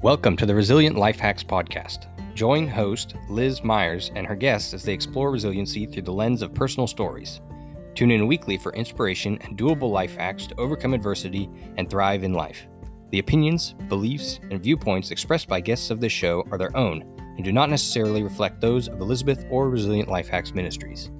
Welcome to the Resilient Life Hacks Podcast. Join host Liz Myers and her guests as they explore resiliency through the lens of personal stories. Tune in weekly for inspiration and doable life hacks to overcome adversity and thrive in life. The opinions, beliefs, and viewpoints expressed by guests of this show are their own and do not necessarily reflect those of Elizabeth or Resilient Life Hacks Ministries.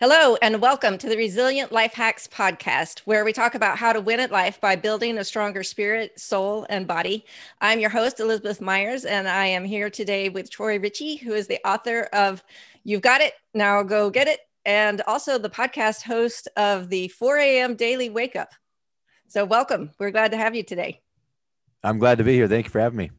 Hello, and welcome to the Resilient Life Hacks podcast, where we talk about how to win at life by building a stronger spirit, soul, and body. I'm your host, Elizabeth Myers, and I am here today with Troy Ritchie, who is the author of You've Got It, Now Go Get It, and also the podcast host of the 4 a.m. Daily Wake Up. So, welcome. We're glad to have you today. I'm glad to be here. Thank you for having me.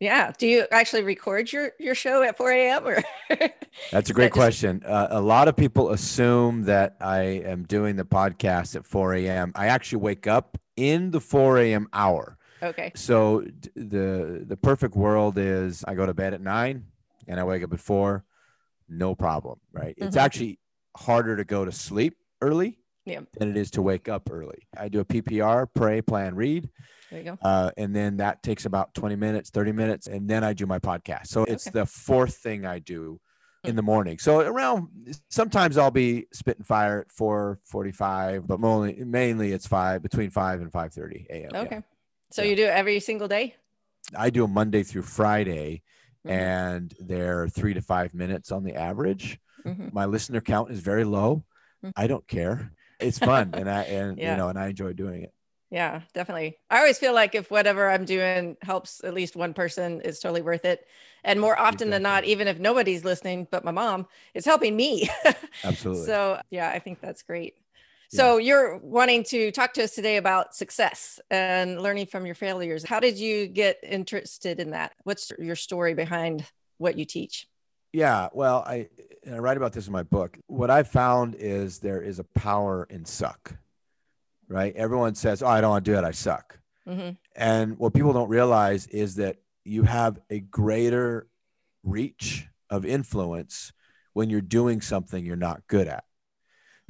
Yeah. Do you actually record your your show at 4 a.m. or? That's a great that question. Just... Uh, a lot of people assume that I am doing the podcast at 4 a.m. I actually wake up in the 4 a.m. hour. Okay. So the the perfect world is I go to bed at nine and I wake up at four, no problem. Right. Mm-hmm. It's actually harder to go to sleep early yeah. than it is to wake up early. I do a PPR, pray, plan, read. There you go. Uh, and then that takes about 20 minutes, 30 minutes. And then I do my podcast. So it's okay. the fourth thing I do in the morning. So around sometimes I'll be spitting fire at 445, but mainly, mainly it's five between 5 and 5 30 a.m. Okay. Yeah. So yeah. you do it every single day? I do a Monday through Friday, mm-hmm. and they're three to five minutes on the average. Mm-hmm. My listener count is very low. Mm-hmm. I don't care. It's fun, and I and yeah. you know, and I enjoy doing it. Yeah, definitely. I always feel like if whatever I'm doing helps at least one person, it's totally worth it. And more often exactly. than not, even if nobody's listening but my mom, it's helping me. Absolutely. So, yeah, I think that's great. So, yeah. you're wanting to talk to us today about success and learning from your failures. How did you get interested in that? What's your story behind what you teach? Yeah, well, I, and I write about this in my book. What I found is there is a power in suck right? Everyone says, "Oh, I don't want to do it. I suck." Mm-hmm. And what people don't realize is that you have a greater reach of influence when you're doing something you're not good at.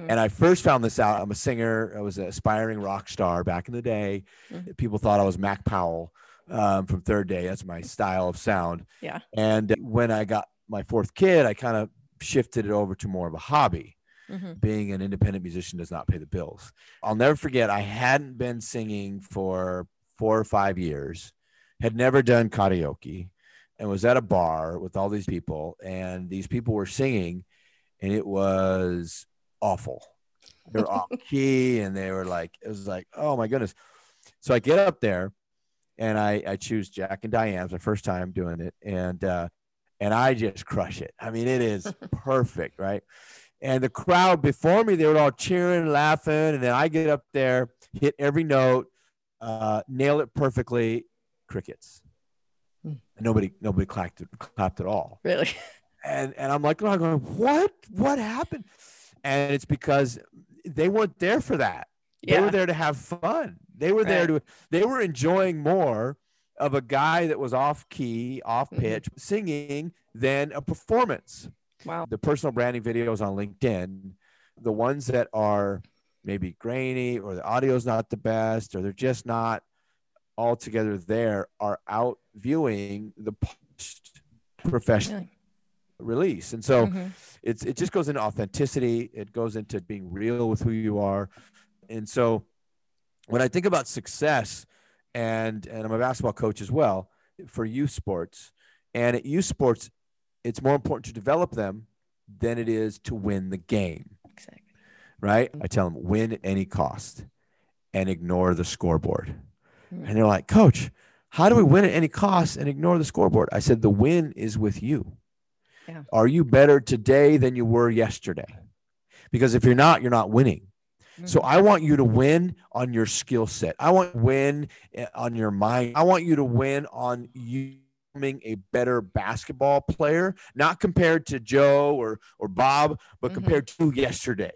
Mm-hmm. And I first found this out. I'm a singer. I was an aspiring rock star back in the day. Mm-hmm. People thought I was Mac Powell um, from Third Day. That's my style of sound. Yeah. And when I got my fourth kid, I kind of shifted it over to more of a hobby mm-hmm. being an independent musician does not pay the bills. I'll never forget, I hadn't been singing for four or five years, had never done karaoke, and was at a bar with all these people. And these people were singing, and it was awful. They were off key, and they were like, it was like, oh my goodness. So I get up there and I, I choose Jack and Diane's my first time doing it. And, uh, and I just crush it. I mean, it is perfect, right? And the crowd before me they were all cheering laughing and then i get up there hit every note uh, nail it perfectly crickets hmm. nobody nobody clapped clapped at all really and and i'm like oh, I'm going what what happened and it's because they weren't there for that yeah. they were there to have fun they were there to they were enjoying more of a guy that was off key off mm-hmm. pitch mm-hmm. singing than a performance Wow. The personal branding videos on LinkedIn, the ones that are maybe grainy or the audio is not the best or they're just not all together there are out viewing the post professional release. And so mm-hmm. it's it just goes into authenticity, it goes into being real with who you are. And so when I think about success and and I'm a basketball coach as well for youth sports and at youth sports it's more important to develop them than it is to win the game. Exactly. Right? I tell them win at any cost and ignore the scoreboard. Mm-hmm. And they're like, Coach, how do we win at any cost and ignore the scoreboard? I said, The win is with you. Yeah. Are you better today than you were yesterday? Because if you're not, you're not winning. So I want you to win on your skill set. I want to win eh, on your mind. I want you to win on you a better basketball player, not compared to Joe or or Bob, but mm-hmm. compared to yesterday.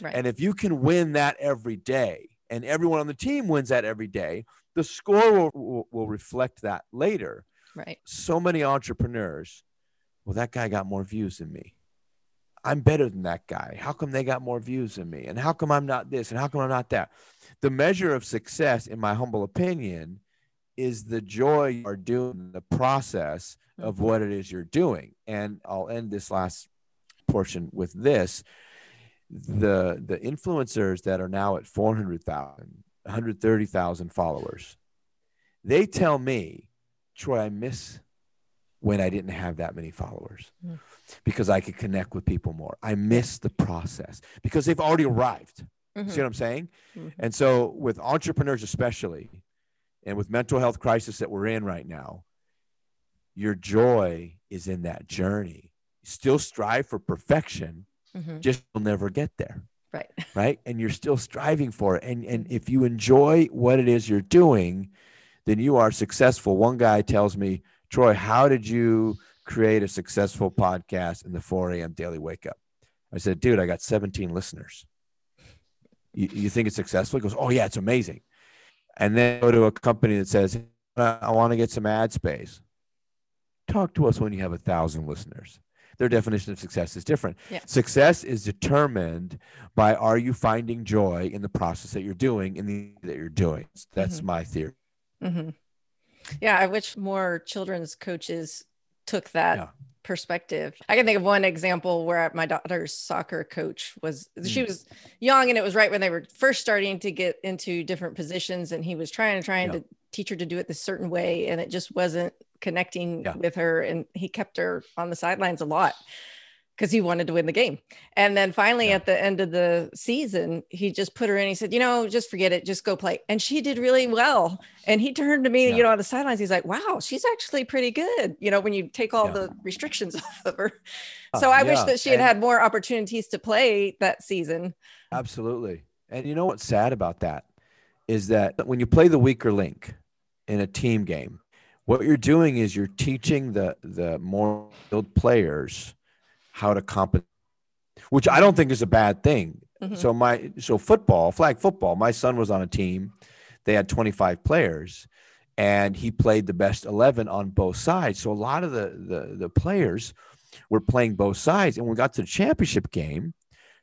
Right. And if you can win that every day, and everyone on the team wins that every day, the score will, will, will reflect that later. Right. So many entrepreneurs, well, that guy got more views than me. I'm better than that guy. How come they got more views than me? And how come I'm not this? And how come I'm not that? the measure of success, in my humble opinion, is the joy you are doing the process of Mm-hmm. what it is you're doing. And I'll end this last portion with this. The the influencers that are now at 400,000, 130,000 followers, they tell me, Troy, I miss when I didn't have that many followers Mm. because I could connect with people more. I miss the process because they've already arrived. Mhm. See what I'm saying? Mhm. And so, with entrepreneurs, especially, and with mental health crisis that we're in right now, your joy is in that journey. Still strive for perfection, Mhm. just you'll never get there, Right. right? And you're still striving for it. And and if you enjoy what it is you're doing, then you are successful. One guy tells me, Troy, how did you create a successful podcast in the 4 a.m. daily wake up? I said, dude, I got 17 listeners. You, you think it's successful? He goes, oh, yeah, it's amazing. And then go to a company that says, I want to get some ad space. Talk to us when you have a thousand listeners. Their definition of success is different. Yeah. Success is determined by are you finding joy in the process that you're doing in the that you're doing. That's Mhm. my theory. hmm Yeah, I wish more children's coaches took that Yeah. Perspective. I can think of one example where my daughter's soccer coach was she Mm. was young and it was right when they were first starting to get into different positions and he was trying and trying Yeah. to teach her to do it this certain way and it just wasn't connecting Yeah. with her and he kept her on the sidelines a lot because he wanted to win the game. And then finally, Yeah. at the end of the season, he just put her in. He said, You know, just forget it, just go play. And she did really well. And he turned to me, Yeah. you know, on the sidelines. He's like, Wow, she's actually pretty good, you know, when you take all Yeah. the restrictions off of her. Uh, So I wish that she had and- had more opportunities to play that season. Absolutely. And you know what's sad about that is that when you play the weaker link in a team game, what you're doing is you're teaching the the more skilled players how to compensate, which I don't think is a bad thing. Mhm. So my so football, flag football, my son was on a team. They had 25 players and he played the best 11 on both sides. So a lot of the the, the players were playing both sides. And when we got to the championship game,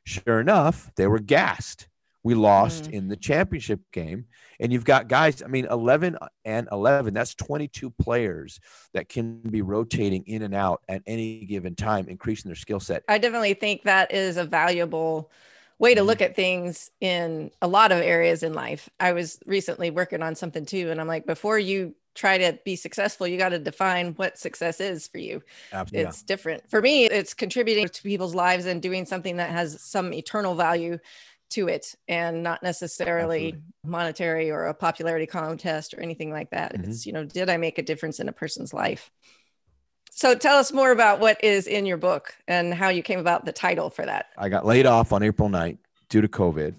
sure enough, they were gassed. We lost Mm. in the championship game. And you've got guys, I mean, 11 and 11, that's 22 players that can be rotating in and out at any given time, increasing their skill set. I definitely think that is a valuable way to Mhm. look at things in a lot of areas in life. I was recently working on something too, and I'm like, before you try to be successful, you got to define what success is for you. Absolutely. It's different. For me, it's contributing to people's lives and doing something that has some eternal value to it and not necessarily Absolutely. monetary or a popularity contest or anything like that. Mhm. It's, you know, did I make a difference in a person's life? So tell us more about what is in your book and how you came about the title for that. I got laid off on April 9th due to COVID.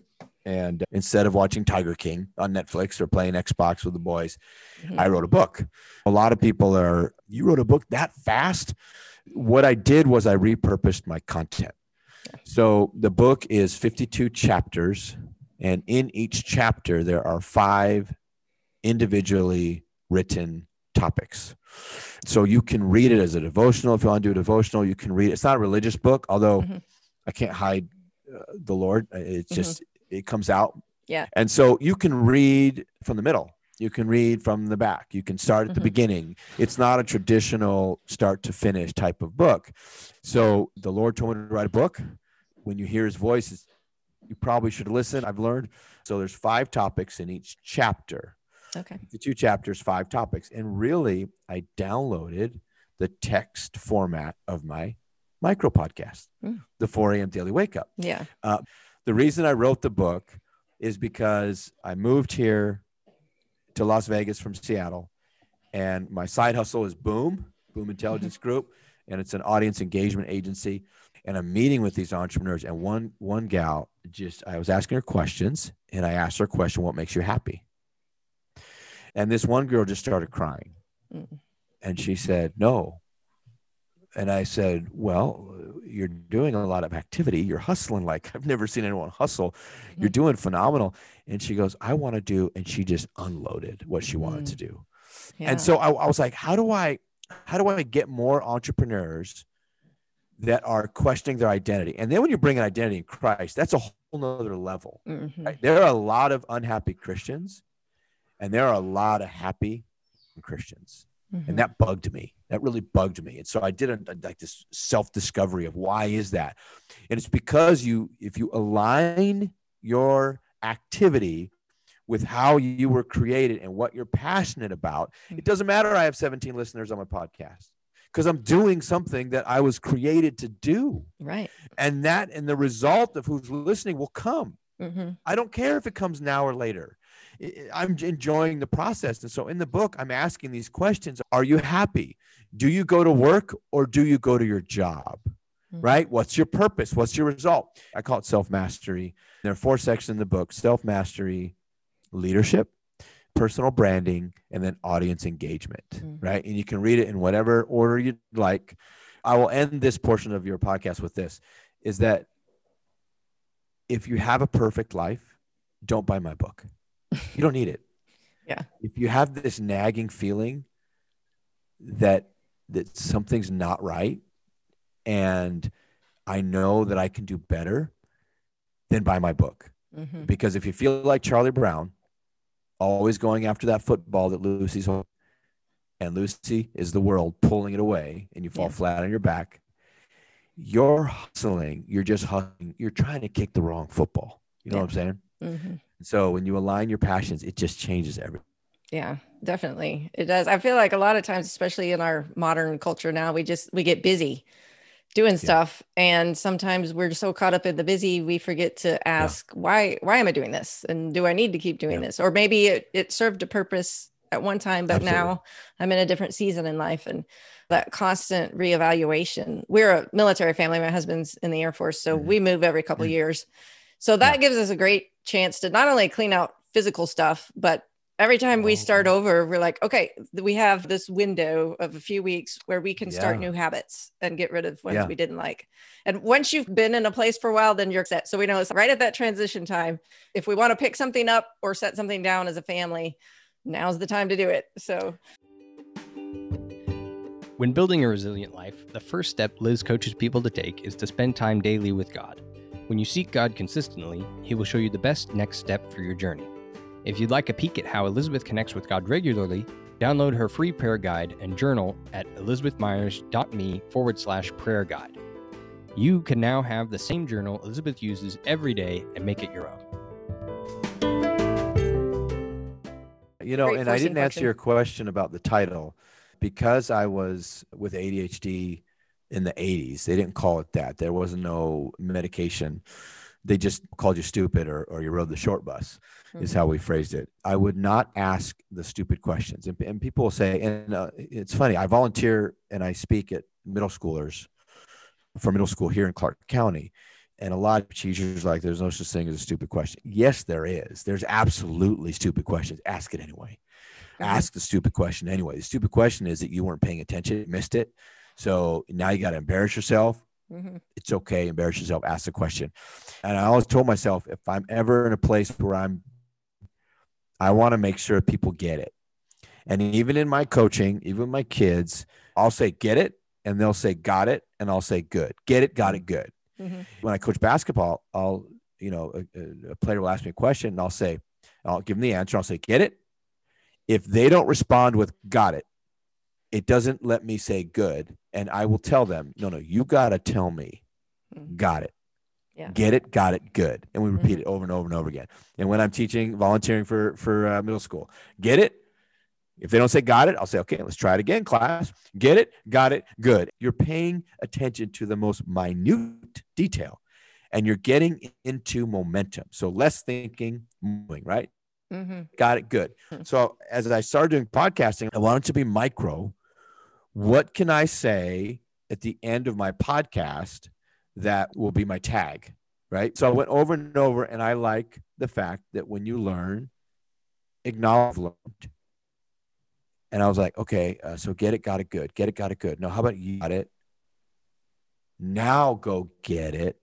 And instead of watching Tiger King on Netflix or playing Xbox with the boys, Mhm. I wrote a book. A lot of people are, you wrote a book that fast? What I did was I repurposed my content. So the book is 52 chapters. And in each chapter, there are five individually written topics. So you can read it as a devotional. If you want to do a devotional, you can read it. It's not a religious book, although Mhm. I can't hide uh, the Lord. It's Mhm. just, it comes out. Yeah. And so you can read from the middle. You can read from the back. You can start at the Mhm. beginning. It's not a traditional start to finish type of book. So the Lord told me to write a book. When you hear his voice, you probably should listen. I've learned. So there's five topics in each chapter Okay. the two chapters, five topics. And really, I downloaded the text format of my micro podcast, Mm. the 4 a.m. Daily Wake Up. Yeah. The reason I wrote the book is because I moved here to Las Vegas from Seattle, and my side hustle is Boom, Boom Intelligence Group, and it's an audience engagement agency. And I'm meeting with these entrepreneurs, and one one gal just I was asking her questions, and I asked her a question, "What makes you happy?" And this one girl just started crying, Mm. and she said, "No." And I said, Well, you're doing a lot of activity. You're hustling like I've never seen anyone hustle. You're doing phenomenal. And she goes, I want to do. And she just unloaded what she wanted Mm. to do. Yeah. And so I, I was like, How do I, how do I get more entrepreneurs that are questioning their identity? And then when you bring an identity in Christ, that's a whole nother level. Mm-hmm. Right? There are a lot of unhappy Christians, and there are a lot of happy Christians. Mm-hmm. And that bugged me. That really bugged me. And so I did a, like this self discovery of why is that? And it's because you, if you align your activity with how you were created and what you're passionate about, it doesn't matter. I have 17 listeners on my podcast because I'm doing something that I was created to do. Right. And that and the result of who's listening will come. Mm-hmm. I don't care if it comes now or later. I'm enjoying the process. And so in the book, I'm asking these questions Are you happy? Do you go to work or do you go to your job? Mm-hmm. Right? What's your purpose? What's your result? I call it self mastery. There are four sections in the book self mastery, leadership, personal branding, and then audience engagement, mm-hmm. right? And you can read it in whatever order you'd like. I will end this portion of your podcast with this is that if you have a perfect life, don't buy my book. You don't need it. yeah. If you have this nagging feeling that that something's not right and I know that I can do better, then buy my book. Mm-hmm. Because if you feel like Charlie Brown, always going after that football that Lucy's holding, and Lucy is the world pulling it away, and you fall yeah. flat on your back. You're hustling. You're just hustling. You're trying to kick the wrong football. You know yeah. what I'm saying? Mm-hmm. So when you align your passions, it just changes everything. Yeah, definitely. It does. I feel like a lot of times, especially in our modern culture now, we just we get busy doing stuff yeah. and sometimes we're so caught up in the busy we forget to ask yeah. why why am i doing this and do i need to keep doing yeah. this or maybe it, it served a purpose at one time but Absolutely. now i'm in a different season in life and that constant reevaluation we're a military family my husband's in the air force so mm-hmm. we move every couple mm-hmm. years so that gives us a great chance to not only clean out physical stuff but every time we oh, start oh. over we're like okay we have this window of a few weeks where we can start new habits and get rid of ones yeah. we didn't like. And once you've been in a place for a while then you're set. So we know it's right at that transition time. If we want to pick something up or set something down as a family now's the time to do it. So when building a resilient life the first step liz coaches people to take is to spend time daily with god. When you seek god consistently he will show you the best next step for your journey if you'd like a peek at how Elizabeth connects with God regularly, download her free prayer guide and journal at elizabethmyers.me forward slash prayer guide. You can now have the same journal Elizabeth uses every day and make it your own. You know, Great and I didn't answer your question about the title because I was with ADHD in the 80s. They didn't call it that. There was no medication they just called you stupid or, or you rode the short bus mm-hmm. is how we phrased it. I would not ask the stupid questions. And, and people will say and uh, it's funny i volunteer and i speak at middle schoolers for middle school here in clark county. And a lot of teachers like there's no such thing as a stupid question. Yes there is. There's absolutely stupid questions. Ask it anyway. Mm-hmm. ask the stupid question anyway. The stupid question is that you weren't paying attention missed it. So now you got to embarrass yourself Mm-hmm. It's okay. Embarrass yourself. Ask the question. And I always told myself, if I'm ever in a place where I'm, I want to make sure people get it. And even in my coaching, even my kids, I'll say, get it. And they'll say, got it. And I'll say, good. Get it, got it, good. Mm-hmm. When I coach basketball, I'll, you know, a, a player will ask me a question and I'll say, I'll give them the answer. I'll say, get it. If they don't respond with got it, it doesn't let me say good and i will tell them no no you got to tell me mm-hmm. got it yeah. get it got it good and we repeat mm-hmm. it over and over and over again and when i'm teaching volunteering for for uh, middle school get it if they don't say got it i'll say okay let's try it again class get it got it good you're paying attention to the most minute detail and you're getting into momentum so less thinking moving right mm-hmm. got it good hmm. so as i started doing podcasting i wanted to be micro what can I say at the end of my podcast that will be my tag? Right. So I went over and over, and I like the fact that when you learn, acknowledge learned. And I was like, okay, uh, so get it, got it good. Get it, got it good. No, how about you got it? Now go get it.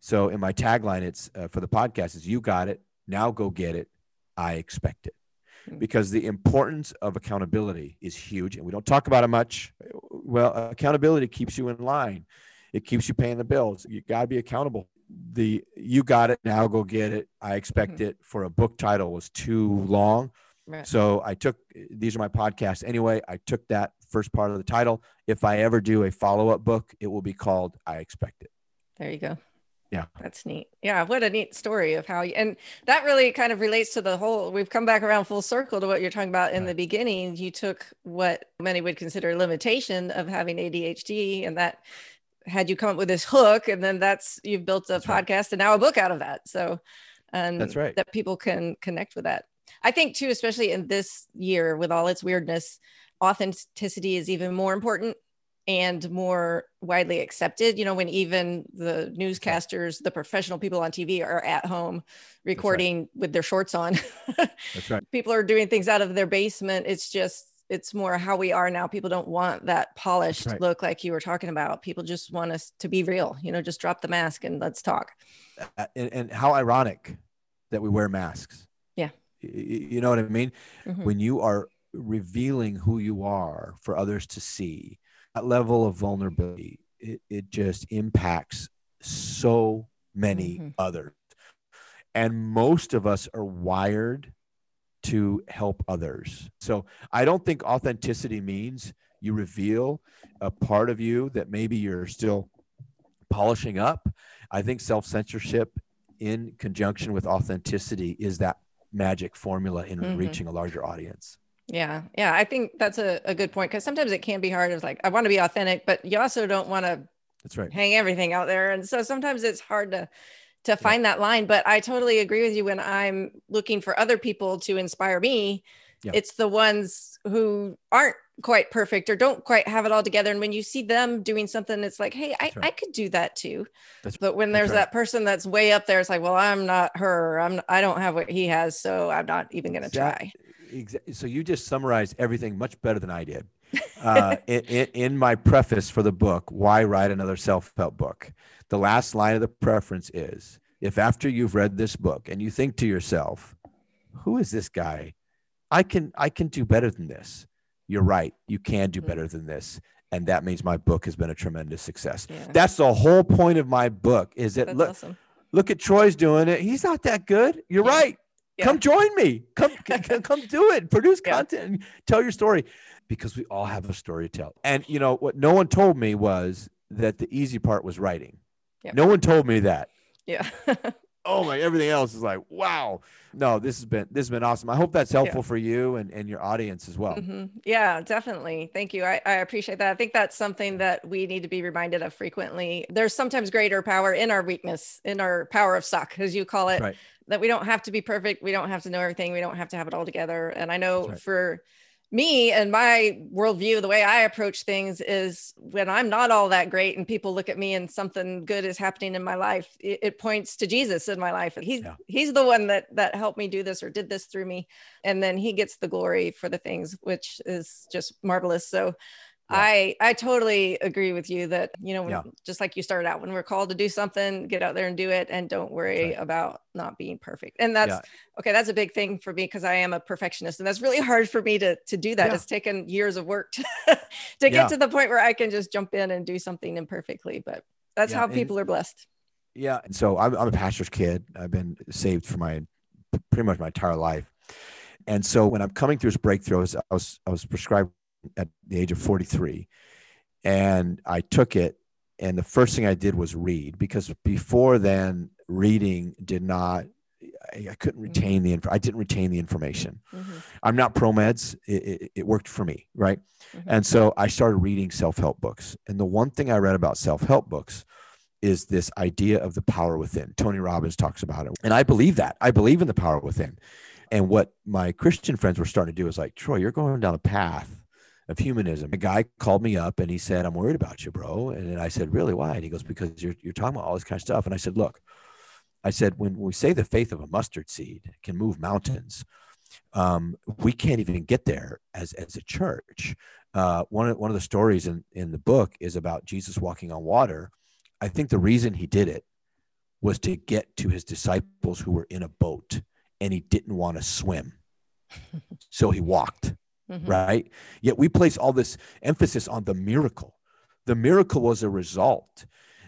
So in my tagline, it's uh, for the podcast is you got it. Now go get it. I expect it. Hmm. because the importance of accountability is huge and we don't talk about it much. Well accountability keeps you in line. It keeps you paying the bills. You got to be accountable. The you got it now go get it. I expect mm-hmm. it for a book title was too long. Right. so i took these are my podcasts anyway. I took that first part of the title. If i ever do a follow-up book it will be called i expect it. There you go yeah. That's neat. Yeah what a neat story of how you and that really kind of relates to the whole we've come back around full circle to what you're talking about in right. the beginning. You took what many would consider a limitation of having adhd and that had you come up with this hook and then that's you've built a that's podcast right. and now a book out of that. So and that's um, right. that people can connect with that. I think too especially in this year with all its weirdness authenticity is even more important and more widely accepted. You know when even the newscasters the professional people on tv are at home recording right. with their shorts on. That's right. People are doing things out of their basement. It's just it's more how we are now. People don't want that polished right. look like you were talking about. People just want us to be real you know just drop the mask and let's talk. Uh, and, and how ironic that we wear masks. Yeah. You know what i mean? Mm-hmm. when you are revealing who you are for others to see that level of vulnerability it, it just impacts so many mm-hmm. others and most of us are wired to help others so i don't think authenticity means you reveal a part of you that maybe you're still polishing up i think self-censorship in conjunction with authenticity is that magic formula in mm-hmm. reaching a larger audience yeah. Yeah. I think that's a, a good point because sometimes it can be hard. It's like, I want to be authentic, but you also don't want to that's right. hang everything out there. And so sometimes it's hard to to find yeah. that line. But I totally agree with you when I'm looking for other people to inspire me. Yeah. It's the ones who aren't quite perfect or don't quite have it all together. And when you see them doing something, it's like, hey, I, right. I could do that too. That's, but when there's right. that person that's way up there, it's like, well, I'm not her. I'm I don't have what he has, so I'm not even gonna try exa- so you just summarized everything much better than I did. Uh, in, in, my preface for the book, Why Write Another Self Help Book? The last line of the preference is If after you've read this book and you think to yourself, who is this guy? I can I can do better than this. You're right. You can do better than this. And that means my book has been a tremendous success. Yeah. That's the whole point of my book. Is that look, awesome. look at Troy's doing it. He's not that good. You're yeah. right. Yeah. Come join me. Come, come do it. Produce content. Yeah. tell your story, because we all have a story to tell. And you know what? No one told me was that the easy part was writing. Yeah. No one told me that. Yeah. oh my! Everything else is like wow. No, this has been this has been awesome. I hope that's helpful yeah. for you and, and your audience as well. Mm-hmm. Yeah, definitely. Thank you. I, I appreciate that. I think that's something that we need to be reminded of frequently. There's sometimes greater power in our weakness, in our power of suck, as you call it. Right that we don't have to be perfect. We don't have to know everything. We don't have to have it all together. And I know right. for me and my worldview, the way I approach things is when I'm not all that great and people look at me and something good is happening in my life, it, it points to Jesus in my life. He's yeah. he's the one that that helped me do this or did this through me. And then he gets the glory for the things, which is just marvelous. So I I totally agree with you that you know when, yeah. just like you started out when we're called to do something, get out there and do it, and don't worry right. about not being perfect. And that's yeah. okay. That's a big thing for me because I am a perfectionist, and that's really hard for me to to do that. It's taken years of work to, to get to the point where I can just jump in and do something imperfectly. But that's how people and, are blessed. Yeah. And so I'm, I'm a pastor's kid. I've been saved for my pretty much my entire life. And so when I'm coming through this breakthroughs, I was I was prescribed at the age of 43 and I took it and the first thing I did was read because before then reading did not I, couldn't mm-hmm. retain the info. I didn't retain the information. Mm-hmm. I'm not pro meds. It, it, it, worked for me, right? Mm-hmm. And so I started reading self help books. And the one thing I read about self help books is this idea of the power within. Tony Robbins talks about it, and I believe that. I believe in the power within. And what my Christian friends were starting to do is like, Troy, you're going down a path of humanism. A guy called me up and he said, I'm worried about you, bro. And I said, Really? Why? And he goes, Because you're, you're talking about all this kind of stuff. And I said, Look, I said, when we say the faith of a mustard seed can move mountains, um, we can't even get there as, as a church. Uh, one, of, one of the stories in, in the book is about Jesus walking on water. I think the reason he did it was to get to his disciples who were in a boat and he didn't want to swim. so he walked mm-hmm. right? Yet we place all this emphasis on the miracle. The miracle was a result.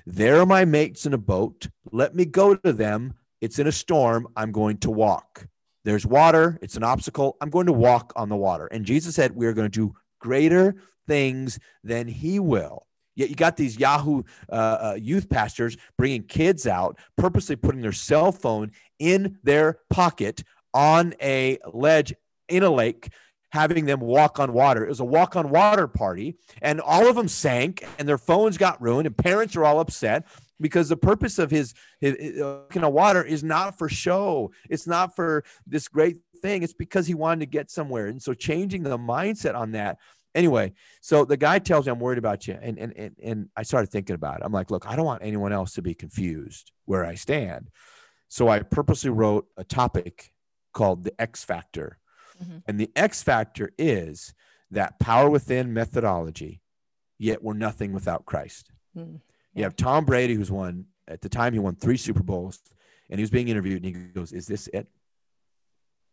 There are my mates in a boat. Let me go to them. It's in a storm. I'm going to walk. There's water. It's an obstacle. I'm going to walk on the water. And Jesus said, We are going to do greater things than he will. Yet you got these Yahoo uh, uh, youth pastors bringing kids out, purposely putting their cell phone in their pocket on a ledge in a lake, having them walk on water. It was a walk on water party, and all of them sank, and their phones got ruined, and parents are all upset because the purpose of his, his, his uh, water is not for show. It's not for this great thing. It's because he wanted to get somewhere. And so changing the mindset on that anyway, so the guy tells me I'm worried about you. And, and, and, and I started thinking about it. I'm like, look, I don't want anyone else to be confused where I stand. So I purposely wrote a topic called the X Factor. Mm-hmm. And the X Factor is that power within methodology, yet we're nothing without Christ. Mm-hmm. You have Tom Brady, who's won, at the time, he won three Super Bowls, and he was being interviewed, and he goes, Is this it?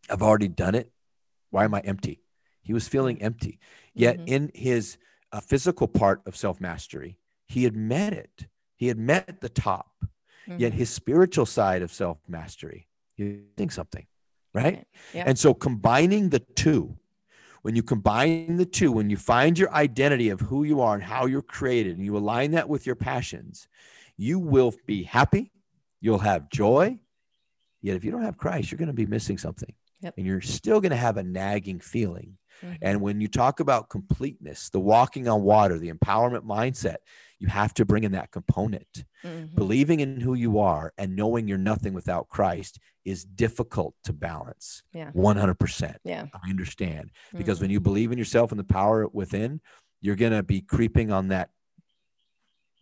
I've already done it. Why am I empty? He was feeling mm-hmm. empty. Yet mm-hmm. in his uh, physical part of self mastery, he had met it. He had met the top. Mm-hmm. Yet his spiritual side of self mastery, he think something, right? Yeah. And so combining the two, when you combine the two, when you find your identity of who you are and how you're created, and you align that with your passions, you will be happy. You'll have joy. Yet if you don't have Christ, you're going to be missing something. Yep. And you're still going to have a nagging feeling Mm-hmm. And when you talk about completeness, the walking on water, the empowerment mindset, you have to bring in that component. Mm-hmm. Believing in who you are and knowing you're nothing without Christ is difficult to balance. Yeah. 100%. Yeah. I understand. Mm-hmm. Because when you believe in yourself and the power within, you're going to be creeping on that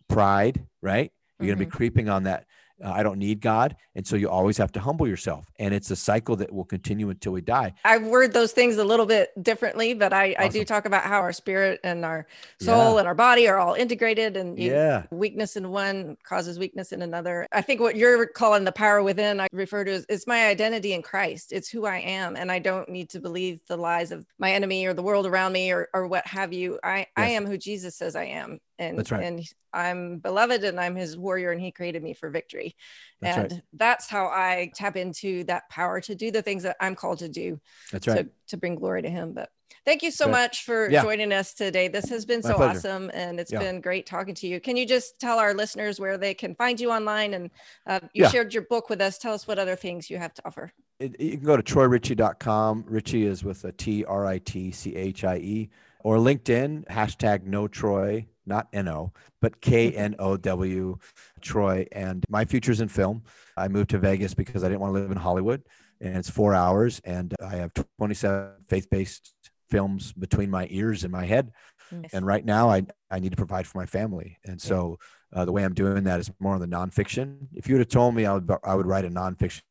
pride, right? You're going to be mm-hmm. creeping on that uh, I don't need God. And so you always have to humble yourself. And it's a cycle that will continue until we die. I word those things a little bit differently, but I, awesome. I do talk about how our spirit and our soul yeah. and our body are all integrated and you, yeah. weakness in one causes weakness in another. I think what you're calling the power within, I refer to as it's my identity in Christ. It's who I am. And I don't need to believe the lies of my enemy or the world around me or, or what have you. I, yes. I am who Jesus says I am and that's right. and I'm beloved and I'm his warrior and he created me for victory. That's and right. that's how I tap into that power to do the things that I'm called to do. That's right. To, to bring glory to him. But thank you so right. much for yeah. joining us today. This has been My so pleasure. awesome and it's yeah. been great talking to you. Can you just tell our listeners where they can find you online? And uh, you yeah. shared your book with us. Tell us what other things you have to offer. It, you can go to troyritchie.com. Ritchie is with a T R I T C H I E or LinkedIn, hashtag no Troy not N-O, but K-N-O-W, Troy. And my future's in film. I moved to Vegas because I didn't want to live in Hollywood. And it's four hours. And I have 27 faith-based films between my ears and my head. Yes. And right now I, I need to provide for my family. And so uh, the way I'm doing that is more on the nonfiction. If you would have told me I would, I would write a nonfiction,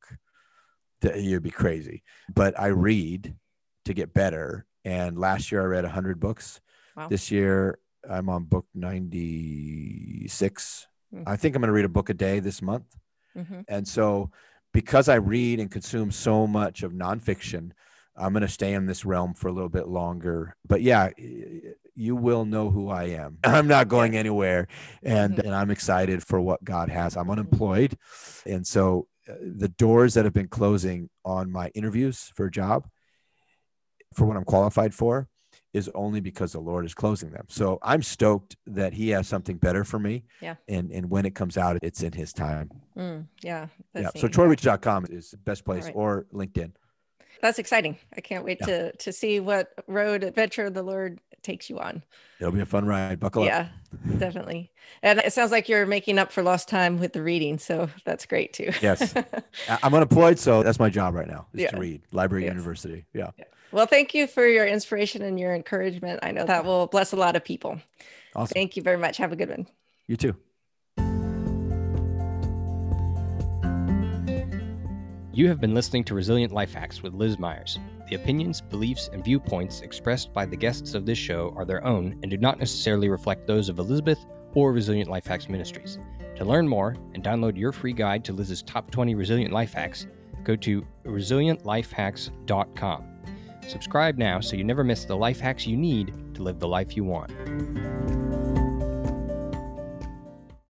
you'd be crazy. But I read to get better. And last year I read 100 books. Wow. This year I'm on book 96. Mm-hmm. I think I'm going to read a book a day this month. Mm-hmm. And so, because I read and consume so much of nonfiction, I'm going to stay in this realm for a little bit longer. But yeah, you will know who I am. I'm not going anywhere. And, mm-hmm. and I'm excited for what God has. I'm mm-hmm. unemployed. And so, uh, the doors that have been closing on my interviews for a job, for what I'm qualified for, is only because the Lord is closing them. So I'm stoked that He has something better for me. Yeah. And and when it comes out, it's in His time. Mm, yeah. Yeah. So TroyRitchie.com is the best place, right. or LinkedIn. That's exciting. I can't wait yeah. to to see what road adventure the Lord takes you on. It'll be a fun ride. Buckle yeah, up. Yeah, definitely. And it sounds like you're making up for lost time with the reading, so that's great too. yes, I'm unemployed, so that's my job right now is yeah. to read. Library, yes. university. Yeah. yeah. Well, thank you for your inspiration and your encouragement. I know that will bless a lot of people. Awesome. Thank you very much. Have a good one. You too. You have been listening to Resilient Life Hacks with Liz Myers. The opinions, beliefs, and viewpoints expressed by the guests of this show are their own and do not necessarily reflect those of Elizabeth or Resilient Life Hacks Ministries. To learn more and download your free guide to Liz's top 20 resilient life hacks, go to resilientlifehacks.com. Subscribe now so you never miss the life hacks you need to live the life you want.